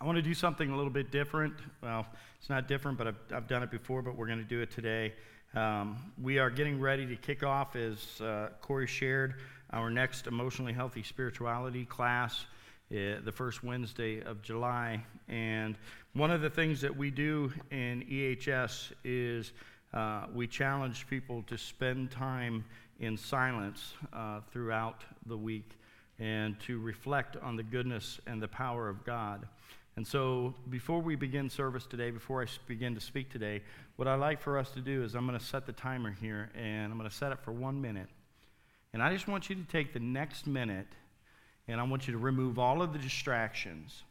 I want to do something a little bit different. Well, it's not different, but I've, I've done it before, but we're going to do it today. Um, we are getting ready to kick off, as uh, Corey shared, our next emotionally healthy spirituality class uh, the first Wednesday of July. And one of the things that we do in EHS is uh, we challenge people to spend time in silence uh, throughout the week and to reflect on the goodness and the power of God. And so, before we begin service today, before I begin to speak today, what I'd like for us to do is I'm going to set the timer here, and I'm going to set it for one minute. And I just want you to take the next minute, and I want you to remove all of the distractions,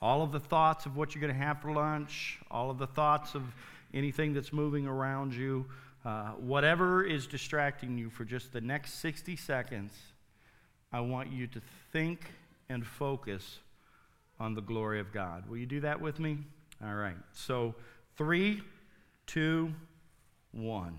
all of the thoughts of what you're going to have for lunch, all of the thoughts of anything that's moving around you, uh, whatever is distracting you for just the next 60 seconds. I want you to think and focus on the glory of God. Will you do that with me? All right. So, three, two, one.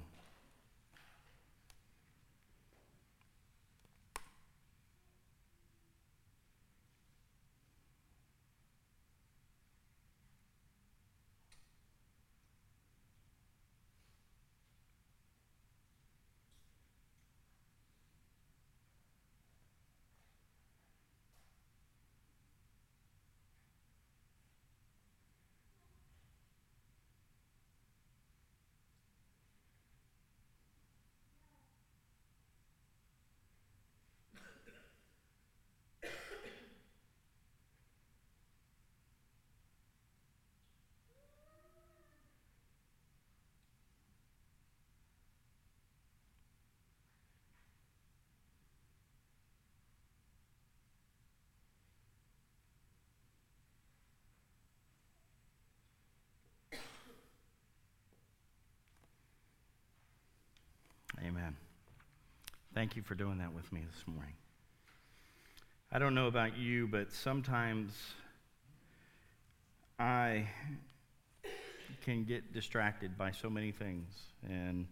Amen. Thank you for doing that with me this morning. I don't know about you, but sometimes I can get distracted by so many things, and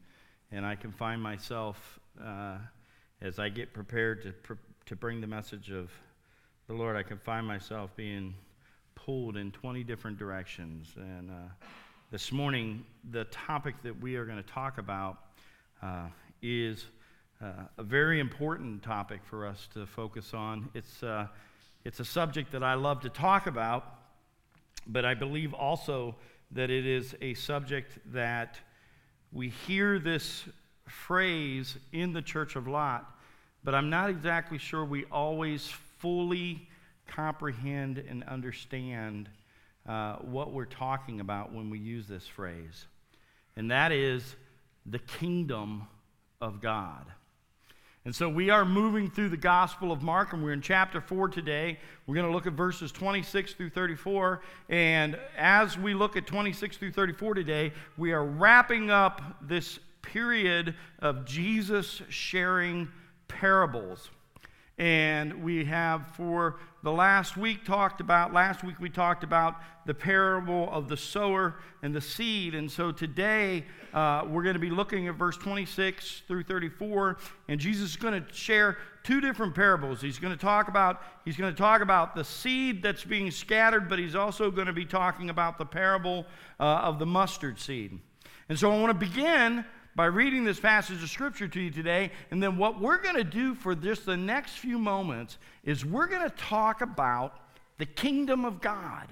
and I can find myself uh, as I get prepared to to bring the message of the Lord. I can find myself being pulled in 20 different directions. And uh, this morning, the topic that we are going to talk about uh, is uh, a very important topic for us to focus on. It's, uh, it's a subject that I love to talk about, but I believe also that it is a subject that we hear this phrase in the Church of Lot, but I'm not exactly sure we always fully comprehend and understand uh, what we're talking about when we use this phrase. And that is the kingdom of God. And so we are moving through the Gospel of Mark, and we're in chapter 4 today. We're going to look at verses 26 through 34. And as we look at 26 through 34 today, we are wrapping up this period of Jesus sharing parables. And we have for the last week talked about, last week we talked about the parable of the sower and the seed. And so today uh, we're going to be looking at verse 26 through 34. And Jesus is going to share two different parables. He's going to talk about, he's going to talk about the seed that's being scattered, but he's also going to be talking about the parable uh, of the mustard seed. And so I want to begin by reading this passage of scripture to you today. And then what we're going to do for just the next few moments is we're going to talk about the kingdom of God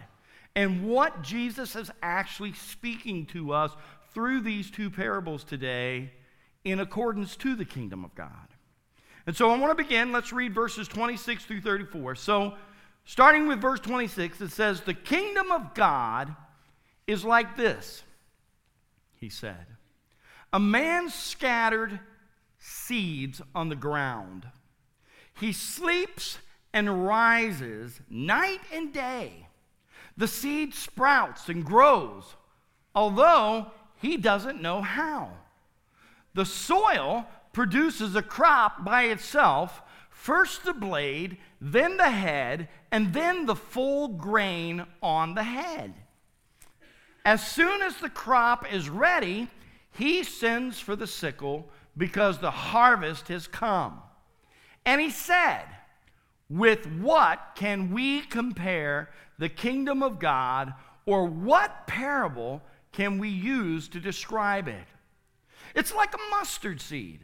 and what Jesus is actually speaking to us through these two parables today in accordance to the kingdom of God. And so I want to begin. Let's read verses 26 through 34. So, starting with verse 26, it says, The kingdom of God is like this, he said. A man scattered seeds on the ground. He sleeps and rises night and day. The seed sprouts and grows, although he doesn't know how. The soil produces a crop by itself first the blade, then the head, and then the full grain on the head. As soon as the crop is ready, he sends for the sickle because the harvest has come. And he said, with what can we compare the kingdom of God, or what parable can we use to describe it? It's like a mustard seed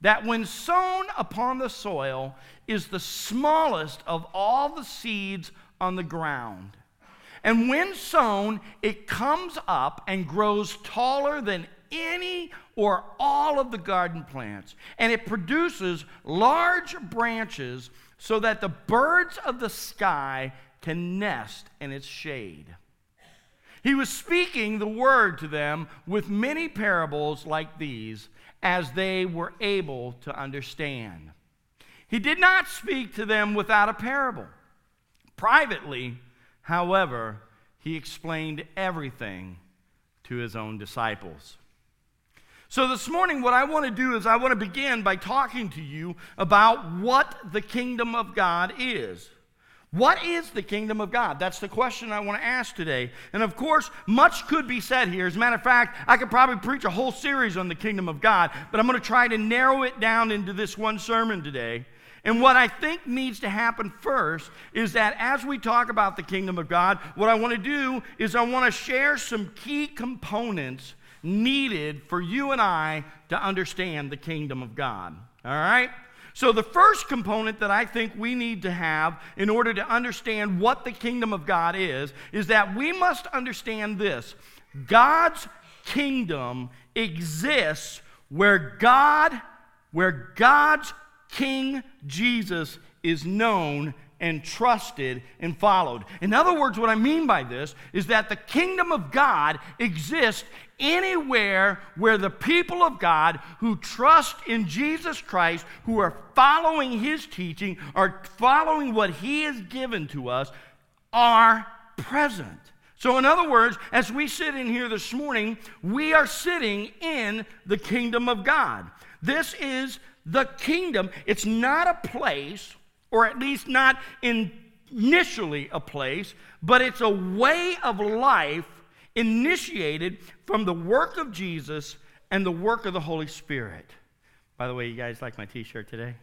that, when sown upon the soil, is the smallest of all the seeds on the ground. And when sown, it comes up and grows taller than any or all of the garden plants. And it produces large branches so that the birds of the sky can nest in its shade. He was speaking the word to them with many parables like these as they were able to understand. He did not speak to them without a parable. Privately, however, he explained everything to his own disciples. So, this morning, what I want to do is I want to begin by talking to you about what the kingdom of God is. What is the kingdom of God? That's the question I want to ask today. And of course, much could be said here. As a matter of fact, I could probably preach a whole series on the kingdom of God, but I'm going to try to narrow it down into this one sermon today. And what I think needs to happen first is that as we talk about the kingdom of God, what I want to do is I want to share some key components needed for you and I to understand the kingdom of God. All right? So, the first component that I think we need to have in order to understand what the kingdom of God is, is that we must understand this God's kingdom exists where God, where God's King Jesus is known and trusted and followed. In other words, what I mean by this is that the kingdom of God exists anywhere where the people of God who trust in Jesus Christ, who are following his teaching, are following what he has given to us, are present. So, in other words, as we sit in here this morning, we are sitting in the kingdom of God. This is the kingdom. It's not a place or at least not initially a place, but it's a way of life initiated from the work of Jesus and the work of the Holy Spirit. By the way, you guys like my t shirt today?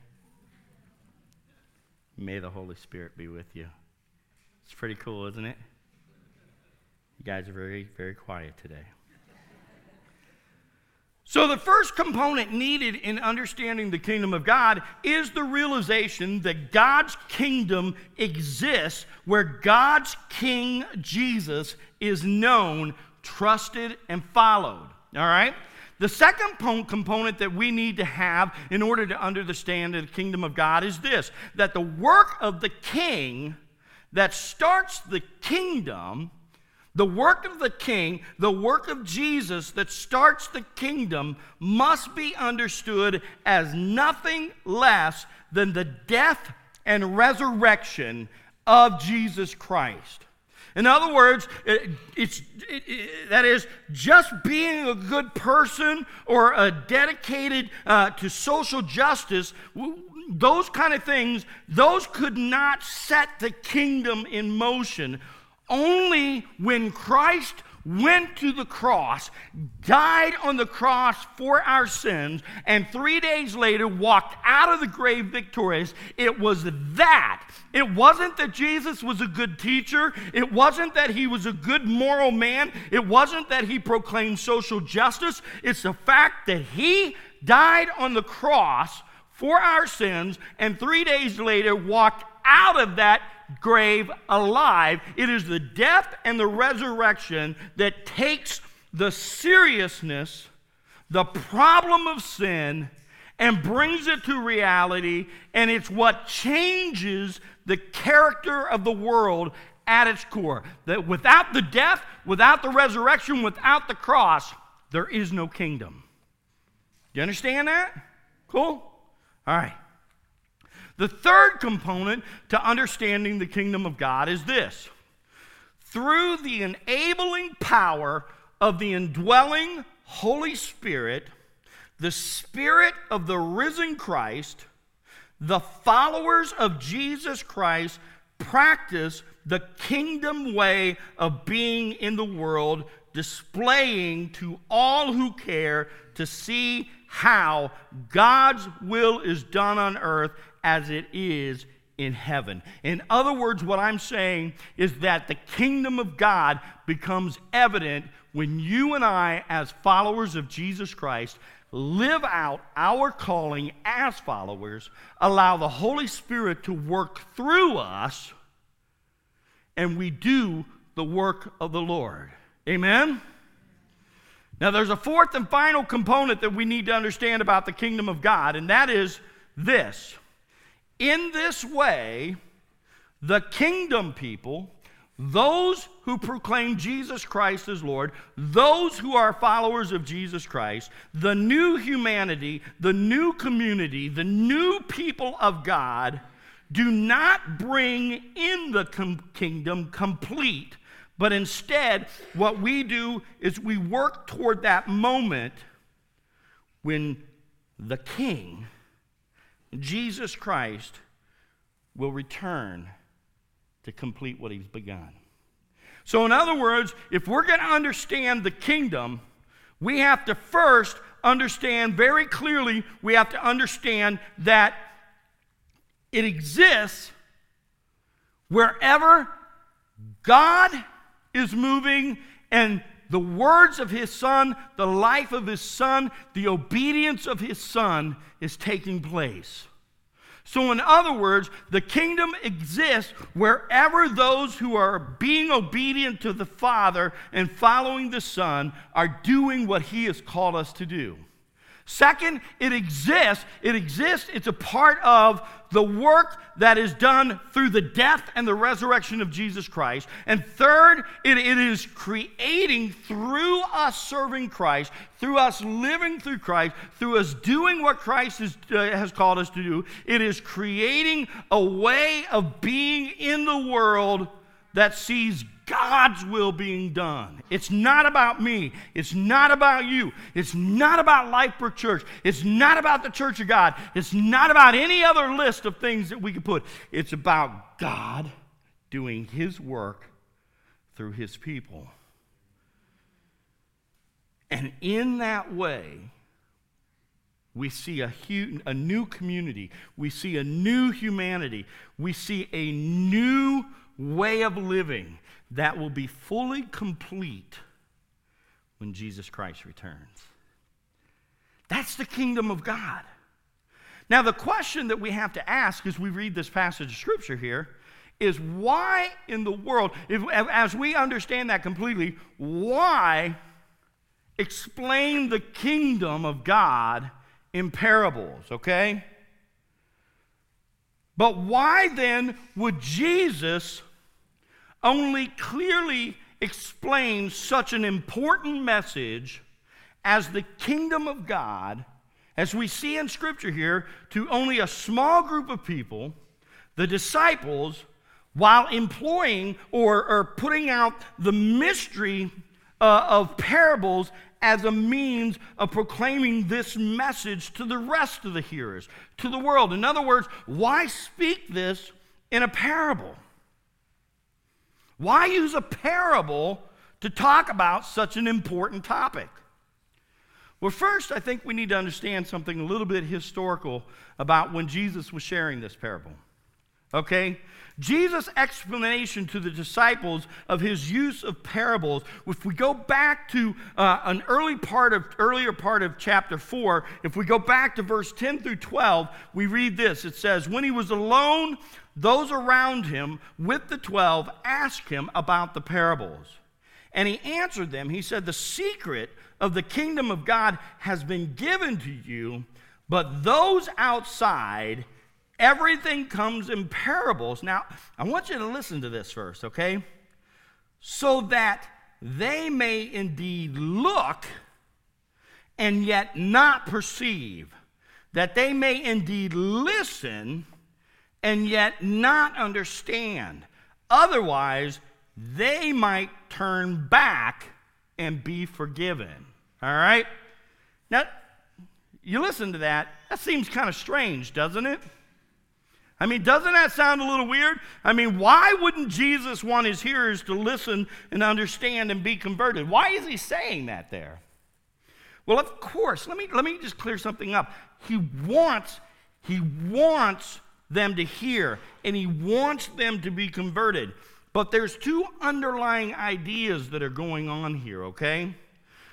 May the Holy Spirit be with you. It's pretty cool, isn't it? You guys are very, very quiet today. So, the first component needed in understanding the kingdom of God is the realization that God's kingdom exists where God's King Jesus is known, trusted, and followed. All right? The second component that we need to have in order to understand the kingdom of God is this that the work of the king that starts the kingdom the work of the king, the work of Jesus that starts the kingdom, must be understood as nothing less than the death and resurrection of Jesus Christ. In other words, it, it's, it, it, that is, just being a good person or a dedicated uh, to social justice, those kind of things, those could not set the kingdom in motion. Only when Christ went to the cross, died on the cross for our sins, and three days later walked out of the grave victorious, it was that. It wasn't that Jesus was a good teacher. It wasn't that he was a good moral man. It wasn't that he proclaimed social justice. It's the fact that he died on the cross for our sins, and three days later walked out of that grave alive. It is the death and the resurrection that takes the seriousness, the problem of sin, and brings it to reality, and it's what changes the character of the world at its core. That without the death, without the resurrection, without the cross, there is no kingdom. You understand that? Cool? All right. The third component to understanding the kingdom of God is this. Through the enabling power of the indwelling Holy Spirit, the Spirit of the risen Christ, the followers of Jesus Christ practice the kingdom way of being in the world, displaying to all who care to see how God's will is done on earth as it is in heaven. In other words, what I'm saying is that the kingdom of God becomes evident when you and I, as followers of Jesus Christ, live out our calling as followers, allow the Holy Spirit to work through us, and we do the work of the Lord. Amen? Now, there's a fourth and final component that we need to understand about the kingdom of God, and that is this. In this way, the kingdom people those who proclaim Jesus Christ as Lord, those who are followers of Jesus Christ, the new humanity, the new community, the new people of God, do not bring in the com- kingdom complete, but instead, what we do is we work toward that moment when the King, Jesus Christ, will return to complete what he's begun. So, in other words, if we're going to understand the kingdom, we have to first understand very clearly, we have to understand that it exists wherever God is moving and the words of his son, the life of his son, the obedience of his son is taking place. So, in other words, the kingdom exists wherever those who are being obedient to the Father and following the Son are doing what He has called us to do. Second, it exists. It exists. It's a part of the work that is done through the death and the resurrection of Jesus Christ. And third, it, it is creating through us serving Christ, through us living through Christ, through us doing what Christ is, uh, has called us to do. It is creating a way of being in the world that sees God's will being done. It's not about me. It's not about you. It's not about Lifebrook Church. It's not about the Church of God. It's not about any other list of things that we could put. It's about God doing His work through His people. And in that way, we see a, hu- a new community. We see a new humanity. We see a new way of living that will be fully complete when Jesus Christ returns. That's the kingdom of God. Now, the question that we have to ask as we read this passage of Scripture here is why in the world, if, as we understand that completely, why explain the kingdom of God in parables, okay? But why then would Jesus only clearly explains such an important message as the kingdom of God, as we see in Scripture here, to only a small group of people, the disciples, while employing or, or putting out the mystery uh, of parables as a means of proclaiming this message to the rest of the hearers, to the world. In other words, why speak this in a parable? Why use a parable to talk about such an important topic? Well, first, I think we need to understand something a little bit historical about when Jesus was sharing this parable. Okay? Jesus' explanation to the disciples of his use of parables, if we go back to uh, an early part of, earlier part of chapter 4, if we go back to verse 10 through 12, we read this. It says, When he was alone, those around him with the 12 asked him about the parables. And he answered them. He said, The secret of the kingdom of God has been given to you, but those outside, everything comes in parables. Now, I want you to listen to this first, okay? So that they may indeed look and yet not perceive, that they may indeed listen and yet not understand. Otherwise, they might turn back and be forgiven. All right? Now, you listen to that, that seems kind of strange, doesn't it? I mean, doesn't that sound a little weird? I mean, why wouldn't Jesus want his hearers to listen and understand and be converted? Why is he saying that there? Well, of course, let me, let me just clear something up. He wants, he wants them to hear, and he wants them to be converted. But there's two underlying ideas that are going on here, okay?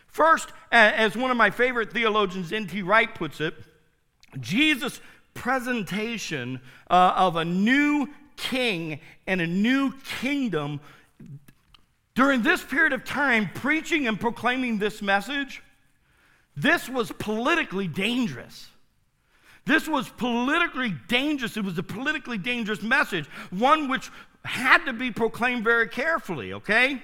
First, as one of my favorite theologians, N.T. Wright, puts it, Jesus' presentation uh, of a new king and a new kingdom during this period of time, preaching and proclaiming this message, this was politically dangerous. This was politically dangerous. It was a politically dangerous message, one which had to be proclaimed very carefully, okay?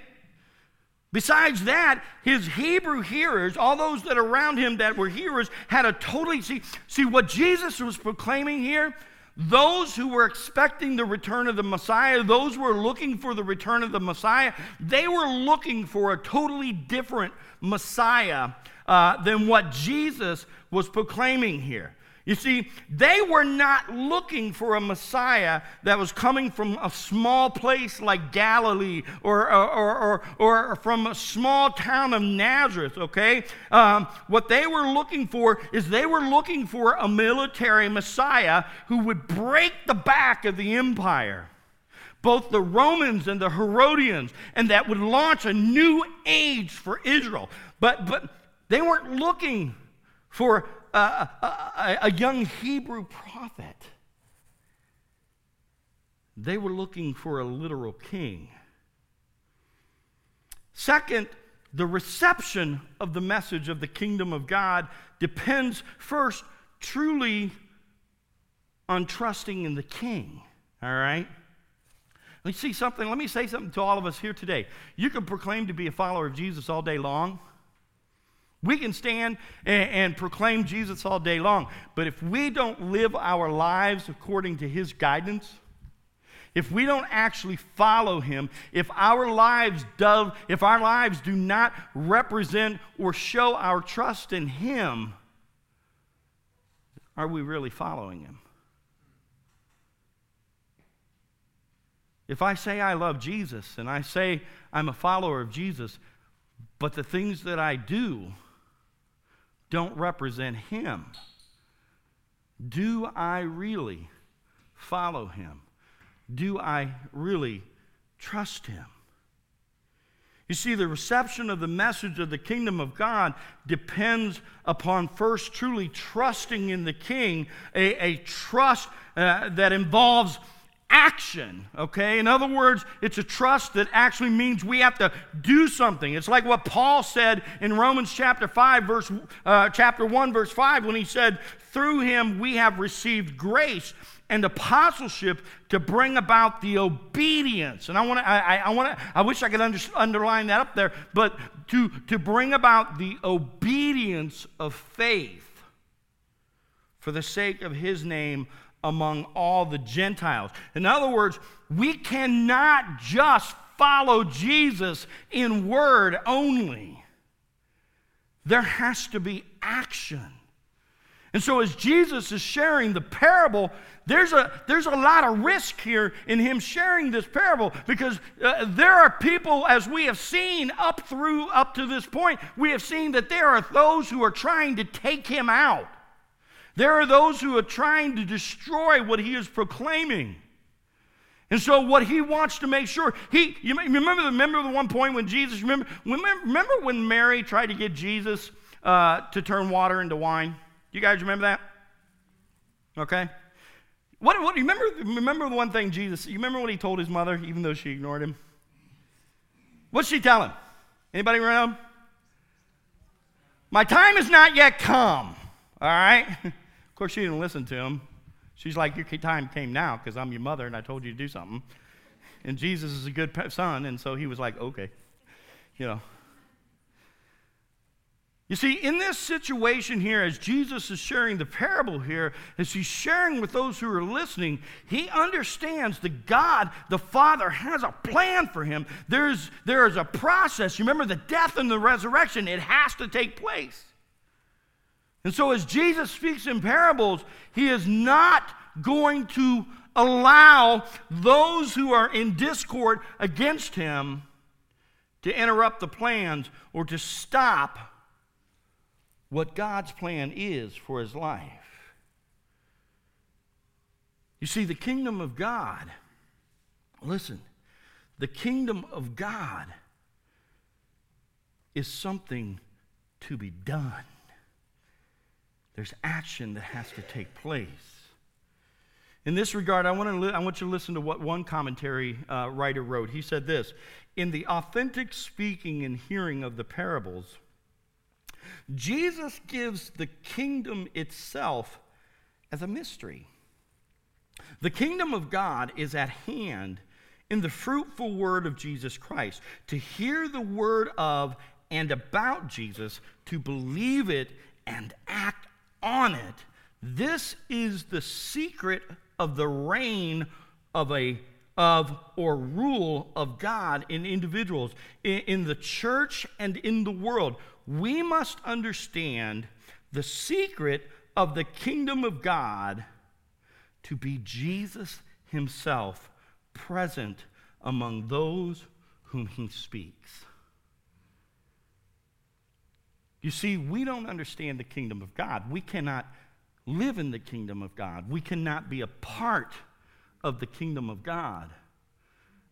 Besides that, his Hebrew hearers, all those that around him that were hearers, had a totally see, see what Jesus was proclaiming here. Those who were expecting the return of the Messiah, those who were looking for the return of the Messiah, they were looking for a totally different Messiah uh, than what Jesus was proclaiming here. You see, they were not looking for a Messiah that was coming from a small place like Galilee or, or, or, or, from a small town of Nazareth, okay? Um, what they were looking for is they were looking for a military Messiah who would break the back of the empire both the Romans and the Herodians, and that would launch a new age for Israel. But, but they weren't looking for a, a, young Hebrew prophet. They were looking for a literal king. Second, the reception of the message of the kingdom of God depends first truly on trusting in the king. All right? Let me see something. Let me say something to all of us here today. You can proclaim to be a follower of Jesus all day long. We can stand and, and, proclaim Jesus all day long, but if we don't live our lives according to His guidance, if we don't actually follow Him, if our lives do, if our lives do not represent or show our trust in Him, are we really following Him? If I say I love Jesus and I say I'm a follower of Jesus, but the things that I do don't represent Him. Do I really follow Him? Do I really trust Him? You see, the reception of the message of the kingdom of God depends upon first truly trusting in the King, a, a trust uh, that involves action, okay? In other words, it's a trust that actually means we have to do something. It's like what Paul said in Romans chapter 5, verse, uh, chapter 1, verse 5, when he said, Through him we have received grace and apostleship to bring about the obedience. And I want to, I, I want to, I wish I could under, underline that up there, but to, to bring about the obedience of faith for the sake of his name among all the Gentiles. In other words, we cannot just follow Jesus in word only, there has to be action. And so, as Jesus is sharing the parable, there's a, there's a lot of risk here in him sharing this parable because uh, there are people, as we have seen up through up to this point, we have seen that there are those who are trying to take him out. There are those who are trying to destroy what he is proclaiming. And so, what he wants to make sure, he, you remember, the remember the one point when Jesus, remember, remember when Mary tried to get Jesus uh, to turn water into wine? You guys remember that? Okay. What, what, remember, remember the one thing Jesus, you remember what he told his mother, even though she ignored him? What's she telling? Anybody around? My time has not yet come. All right? course, she didn't listen to him. She's like, Your time came now because I'm your mother and I told you to do something. And Jesus is a good son, and so he was like, Okay. You know. You see, in this situation here, as Jesus is sharing the parable here, as he's sharing with those who are listening, he understands that God, the Father, has a plan for him. There's, there is a process. You remember the death and the resurrection, it has to take place. And so, as Jesus speaks in parables, he is not going to allow those who are in discord against him to interrupt the plans or to stop what God's plan is for his life. You see, the kingdom of God, listen, the kingdom of God is something to be done. There's action that has to take place. In this regard, I want, li- I want you to listen to what one commentary uh, writer wrote. He said this In the authentic speaking and hearing of the parables, Jesus gives the kingdom itself as a mystery. The kingdom of God is at hand in the fruitful word of Jesus Christ. To hear the word of and about Jesus, to believe it and act on it, this is the secret of the reign of a of or rule of God in individuals in, in the church and in the world. We must understand the secret of the kingdom of God to be Jesus himself present among those whom he speaks. You see, we don't understand the kingdom of God. We cannot live in the kingdom of God. We cannot be a part of the kingdom of God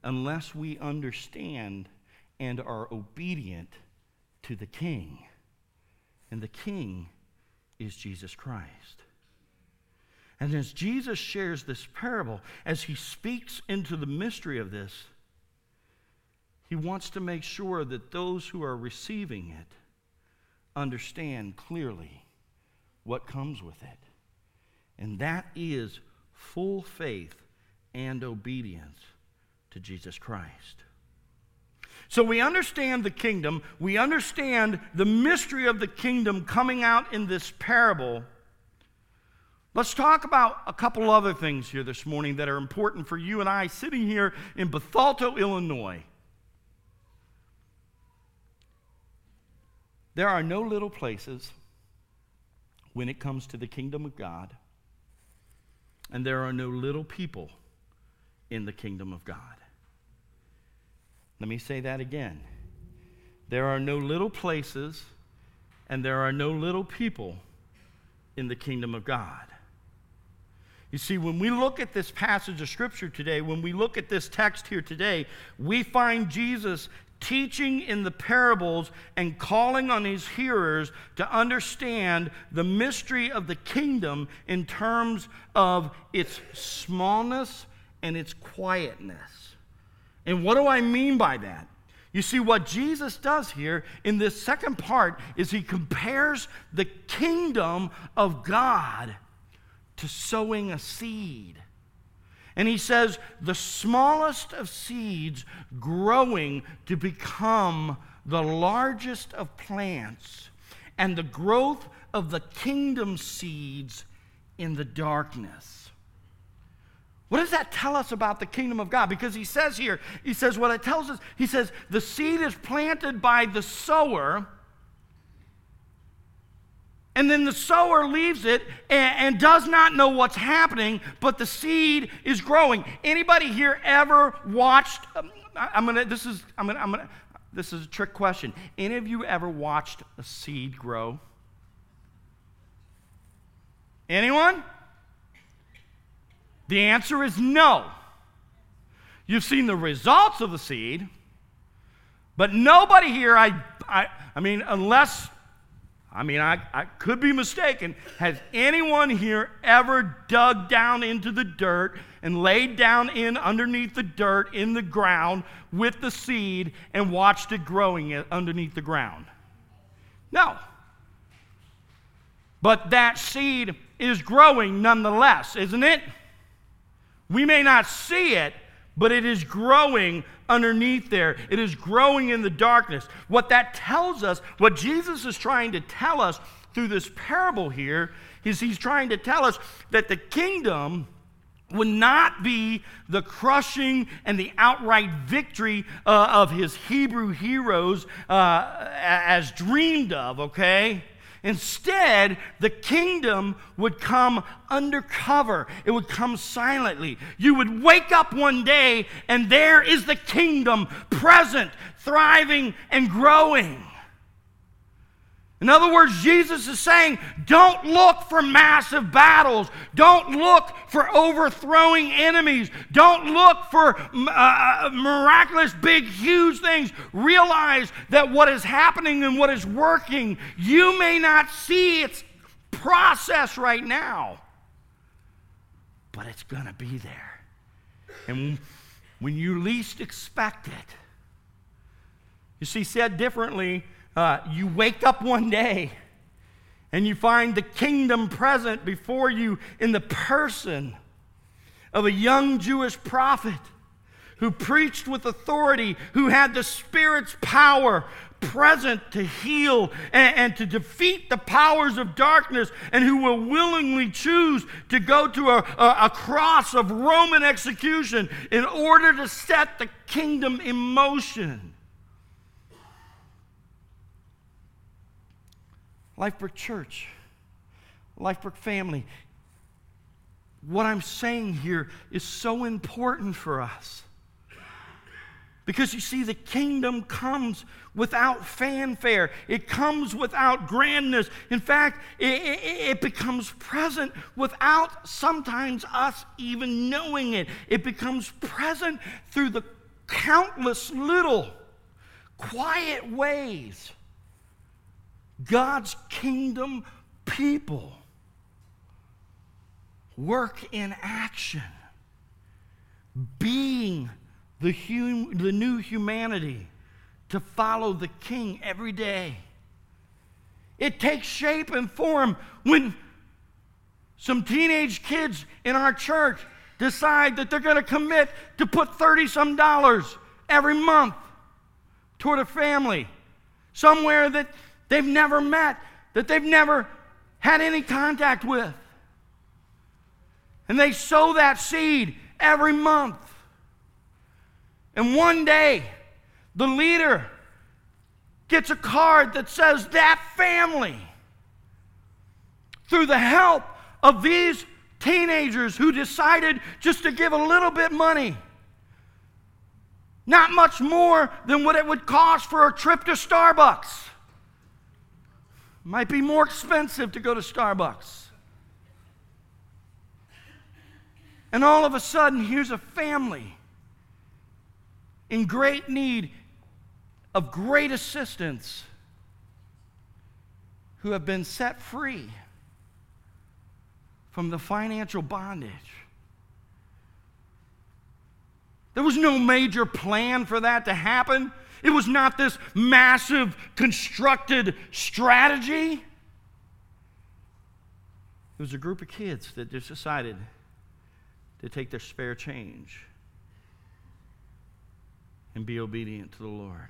unless we understand and are obedient to the king. And the king is Jesus Christ. And as Jesus shares this parable, as he speaks into the mystery of this, he wants to make sure that those who are receiving it understand clearly what comes with it. And that is full faith and obedience to Jesus Christ. So we understand the kingdom, we understand the mystery of the kingdom coming out in this parable. Let's talk about a couple other things here this morning that are important for you and I sitting here in Bethalto, Illinois. There are no little places when it comes to the kingdom of God, and there are no little people in the kingdom of God. Let me say that again. There are no little places, and there are no little people in the kingdom of God. You see, when we look at this passage of Scripture today, when we look at this text here today, we find Jesus teaching in the parables and calling on his hearers to understand the mystery of the kingdom in terms of its smallness and its quietness. And what do I mean by that? You see, what Jesus does here in this second part is he compares the kingdom of God to sowing a seed. And he says, the smallest of seeds growing to become the largest of plants, and the growth of the kingdom seeds in the darkness. What does that tell us about the kingdom of God? Because he says here, he says, what it tells us, he says, the seed is planted by the sower and then the sower leaves it and, and, does not know what's happening, but the seed is growing. Anybody here ever watched? Um, I, I'm gonna. This is. I'm gonna. I'm gonna. This is a trick question. Any of you ever watched a seed grow? Anyone? The answer is no. You've seen the results of the seed, but nobody here. I. I. I mean, unless I mean, I, I could be mistaken. Has anyone here ever dug down into the dirt and laid down in underneath the dirt in the ground with the seed and watched it growing underneath the ground? No. But that seed is growing nonetheless, isn't it? We may not see it, but it is growing underneath there. It is growing in the darkness. What that tells us, what Jesus is trying to tell us through this parable here, is he's trying to tell us that the kingdom would not be the crushing and the outright victory uh, of his Hebrew heroes uh, as dreamed of, okay? Instead, the kingdom would come undercover, it would come silently. You would wake up one day, and there is the kingdom present, thriving, and growing. In other words, Jesus is saying, don't look for massive battles. Don't look for overthrowing enemies. Don't look for uh, uh, miraculous, big, huge things. Realize that what is happening and what is working, you may not see its process right now, but it's going to be there. And when you least expect it, you see, said differently, uh, you wake up one day and you find the kingdom present before you in the person of a young Jewish prophet who preached with authority, who had the Spirit's power present to heal and, and, to defeat the powers of darkness, and who will willingly choose to go to a, a, a cross of Roman execution in order to set the kingdom in motion. Lifebrook Church, Lifebrook family. What I'm saying here is so important for us. Because you see, the kingdom comes without fanfare. It comes without grandness. In fact, it, it, it, becomes present without sometimes us even knowing it. It becomes present through the countless little quiet ways God's kingdom people work in action, being the, hum, the new humanity to follow the king every day. It takes shape and form when some teenage kids in our church decide that they're going to commit to put 30 some dollars every month toward a family somewhere that they've never met, that they've never had any contact with. And they sow that seed every month. And one day, the leader gets a card that says, That family, through the help of these teenagers who decided just to give a little bit money, not much more than what it would cost for a trip to Starbucks. Might be more expensive to go to Starbucks. And all of a sudden, here's a family in great need of great assistance who have been set free from the financial bondage. There was no major plan for that to happen. It was not this massive constructed strategy. It was a group of kids that just decided to take their spare change and be obedient to the Lord.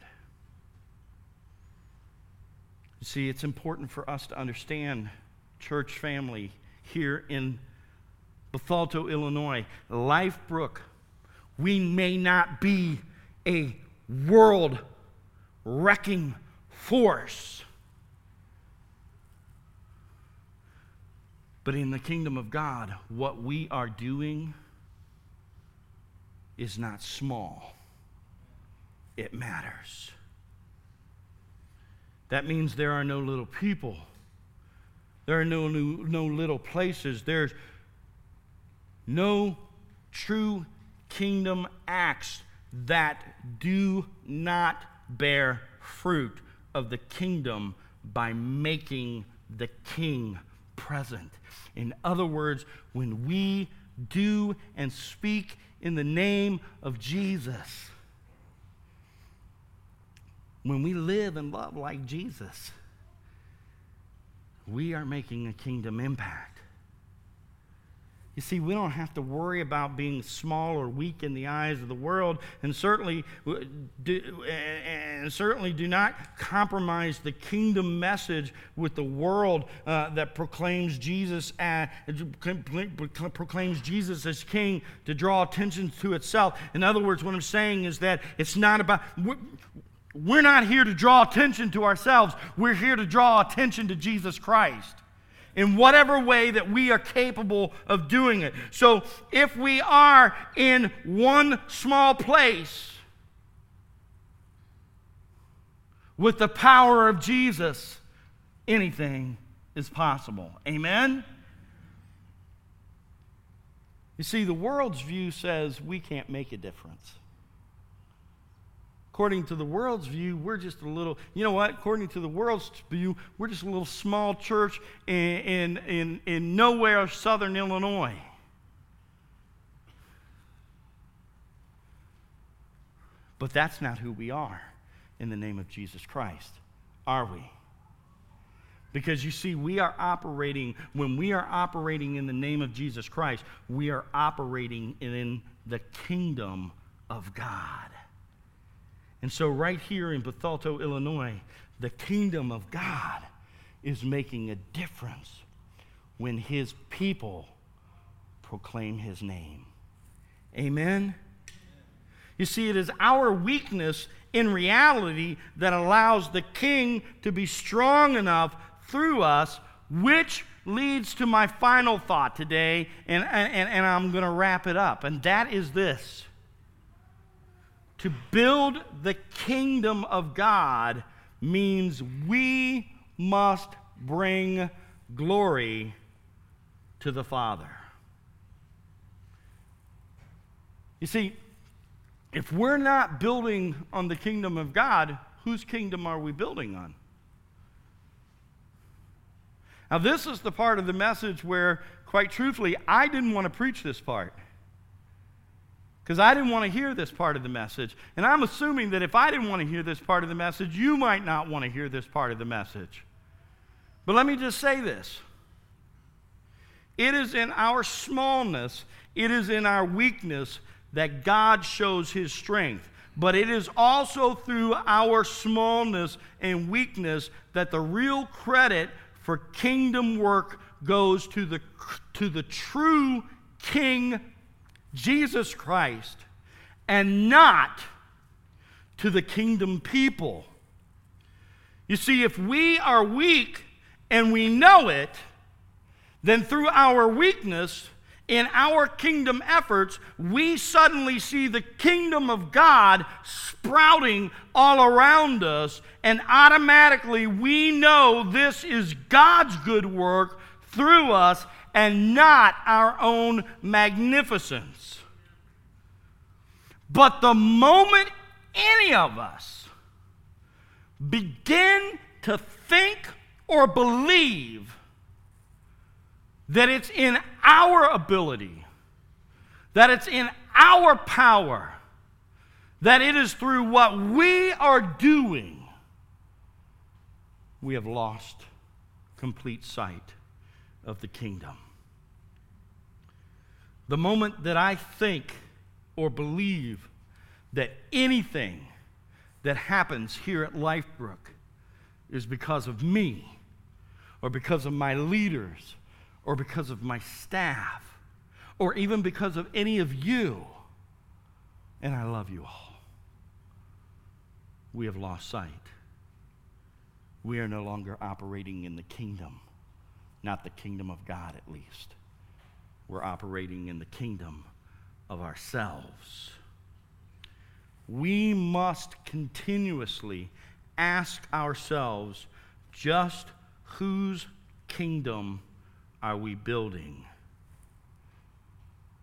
You see, it's important for us to understand, church family, here in Bethalto, Illinois, Lifebrook, we may not be a world wrecking force. But in the kingdom of God, what we are doing is not small, it matters. That means there are no little people. There are no, no, no little places. There's no true kingdom acts that do not bear fruit of the kingdom by making the king present. In other words, when we do and speak in the name of Jesus, when we live and love like Jesus, we are making a kingdom impact. You see, we don't have to worry about being small or weak in the eyes of the world, and certainly do, and certainly do not compromise the kingdom message with the world uh, that proclaims Jesus as, proclaims Jesus as King to draw attention to itself. In other words, what I'm saying is that it's not about. We're not here to draw attention to ourselves. We're here to draw attention to Jesus Christ in whatever way that we are capable of doing it. So if we are in one small place with the power of Jesus, anything is possible. Amen? You see, the world's view says we can't make a difference. According to the world's view, we're just a little, you know what? According to the world's view, we're just a little small church in, in, in, in nowhere southern Illinois. But that's not who we are in the name of Jesus Christ, are we? Because you see, we are operating, when we are operating in the name of Jesus Christ, we are operating in the kingdom of God. And so, right here in Bethalto, Illinois, the kingdom of God is making a difference when his people proclaim his name. Amen? You see, it is our weakness in reality that allows the king to be strong enough through us, which leads to my final thought today, and, and, and I'm going to wrap it up. And that is this to build the kingdom of God means we must bring glory to the Father. You see, if we're not building on the kingdom of God, whose kingdom are we building on? Now, this is the part of the message where, quite truthfully, I didn't want to preach this part. Because I didn't want to hear this part of the message. And I'm assuming that if I didn't want to hear this part of the message, you might not want to hear this part of the message. But let me just say this it is in our smallness, it is in our weakness that God shows his strength. But it is also through our smallness and weakness that the real credit for kingdom work goes to the, to the true King Jesus Christ and not to the kingdom people. You see, if we are weak and we know it, then through our weakness, in our kingdom efforts, we suddenly see the kingdom of God sprouting all around us, and automatically we know this is God's good work through us and not our own magnificence. But the moment any of us begin to think or believe that it's in our ability, that it's in our power, that it is through what we are doing, we have lost complete sight of the kingdom. The moment that I think or believe that anything that happens here at Lifebrook is because of me or because of my leaders or because of my staff or even because of any of you, and I love you all, we have lost sight. We are no longer operating in the kingdom, not the kingdom of God at least. We're operating in the kingdom of ourselves. We must continuously ask ourselves just whose kingdom are we building?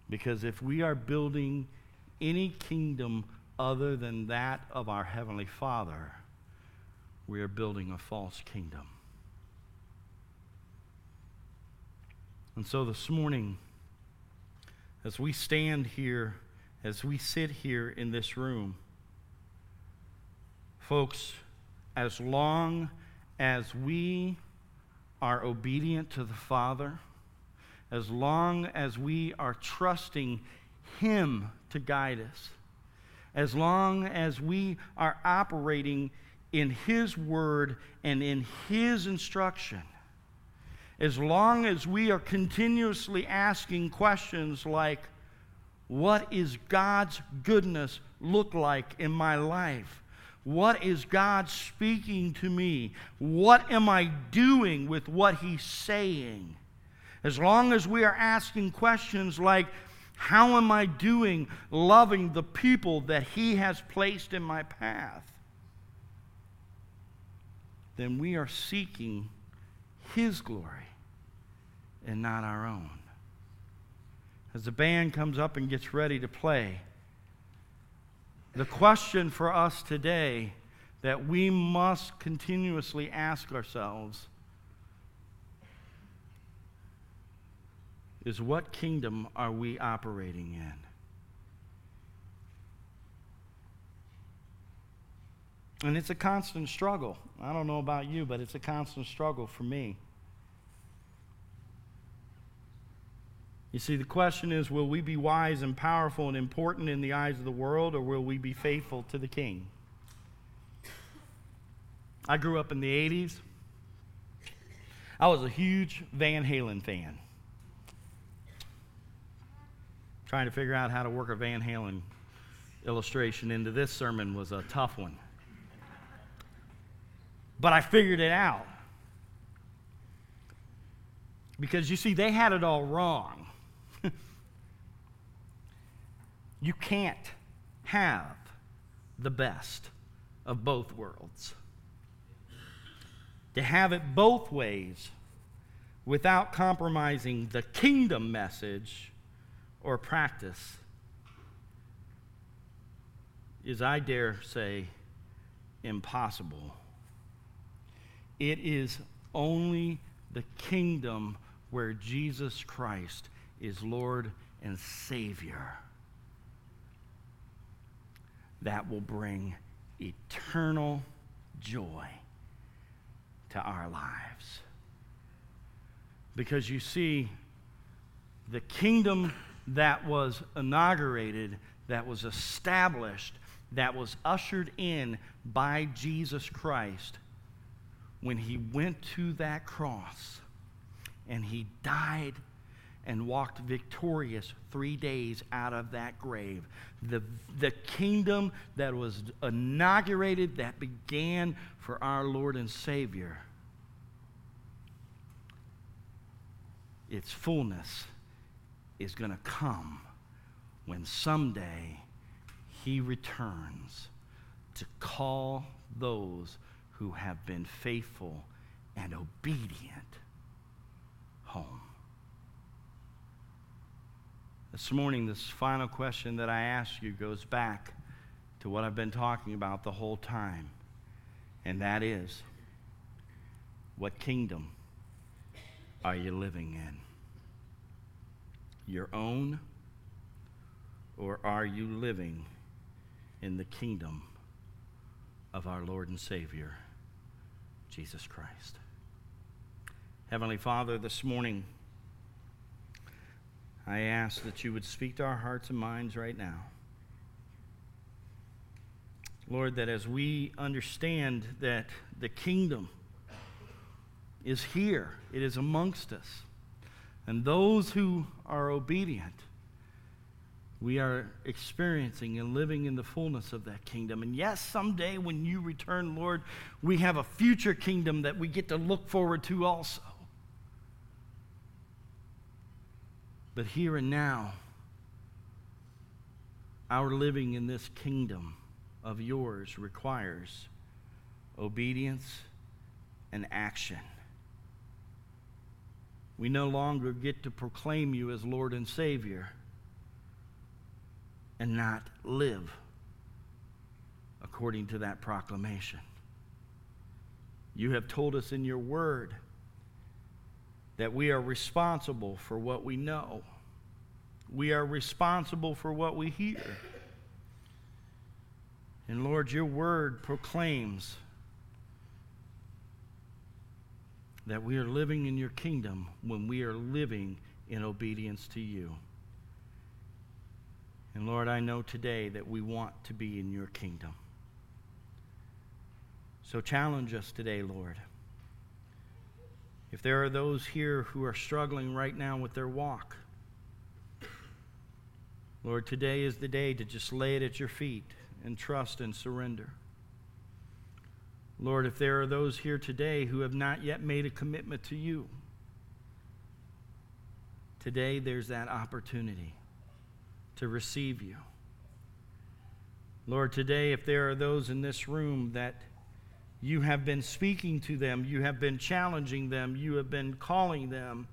Because if we are building any kingdom other than that of our Heavenly Father, we are building a false kingdom. And so this morning, as we stand here, as we sit here in this room, folks, as long as we are obedient to the Father, as long as we are trusting Him to guide us, as long as we are operating in His Word and in His instruction, as long as we are continuously asking questions like, What is God's goodness look like in my life? What is God speaking to me? What am I doing with what He's saying? As long as we are asking questions like, How am I doing loving the people that He has placed in my path? Then we are seeking His glory and not our own. As the band comes up and gets ready to play, the question for us today that we must continuously ask ourselves is what kingdom are we operating in? And it's a constant struggle. I don't know about you, but it's a constant struggle for me. You see, the question is will we be wise and powerful and important in the eyes of the world, or will we be faithful to the king? I grew up in the 80s. I was a huge Van Halen fan. Trying to figure out how to work a Van Halen illustration into this sermon was a tough one. But I figured it out. Because you see, they had it all wrong. You can't have the best of both worlds. To have it both ways without compromising the kingdom message or practice is, I dare say, impossible. It is only the kingdom where Jesus Christ is Lord and Savior that will bring eternal joy to our lives. Because you see, the kingdom that was inaugurated, that was established, that was ushered in by Jesus Christ when he went to that cross and he died and walked victorious three days out of that grave. The, the kingdom that was inaugurated, that began for our Lord and Savior, its fullness is going to come when someday he returns to call those who have been faithful and obedient home. This morning, this final question that I ask you goes back to what I've been talking about the whole time, and that is what kingdom are you living in? Your own, or are you living in the kingdom of our Lord and Savior, Jesus Christ? Heavenly Father, this morning, I ask that you would speak to our hearts and minds right now. Lord, that as we understand that the kingdom is here, it is amongst us, and those who are obedient, we are experiencing and living in the fullness of that kingdom. And yes, someday when you return, Lord, we have a future kingdom that we get to look forward to also. But here and now, our living in this kingdom of yours requires obedience and action. We no longer get to proclaim you as Lord and Savior and not live according to that proclamation. You have told us in your word that we are responsible for what we know. We are responsible for what we hear. And Lord, your word proclaims that we are living in your kingdom when we are living in obedience to you. And Lord, I know today that we want to be in your kingdom. So challenge us today, Lord. If there are those here who are struggling right now with their walk, Lord, today is the day to just lay it at your feet and trust and surrender. Lord, if there are those here today who have not yet made a commitment to you, today there's that opportunity to receive you. Lord, today, if there are those in this room that You have been speaking to them, you have been challenging them, you have been calling them.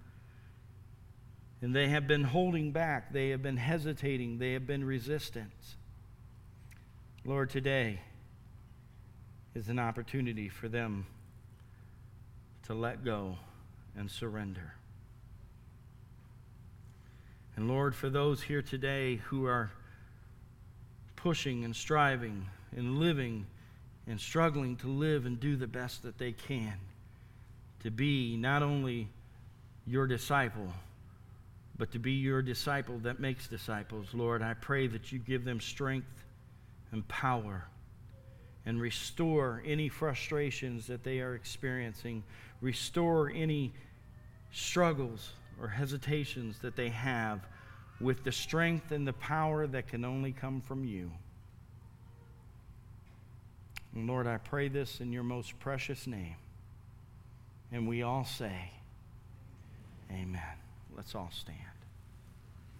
And they have been holding back, they have been hesitating, they have been resistant. Lord, today is an opportunity for them to let go and surrender. And Lord, for those here today who are pushing and striving and living and struggling to live and do the best that they can to be not only your disciple, but to be your disciple that makes disciples, Lord, I pray that you give them strength and power and restore any frustrations that they are experiencing, restore any struggles or hesitations that they have with the strength and the power that can only come from you. And Lord, I pray this in your most precious name. And we all say, Amen. Let's all stand.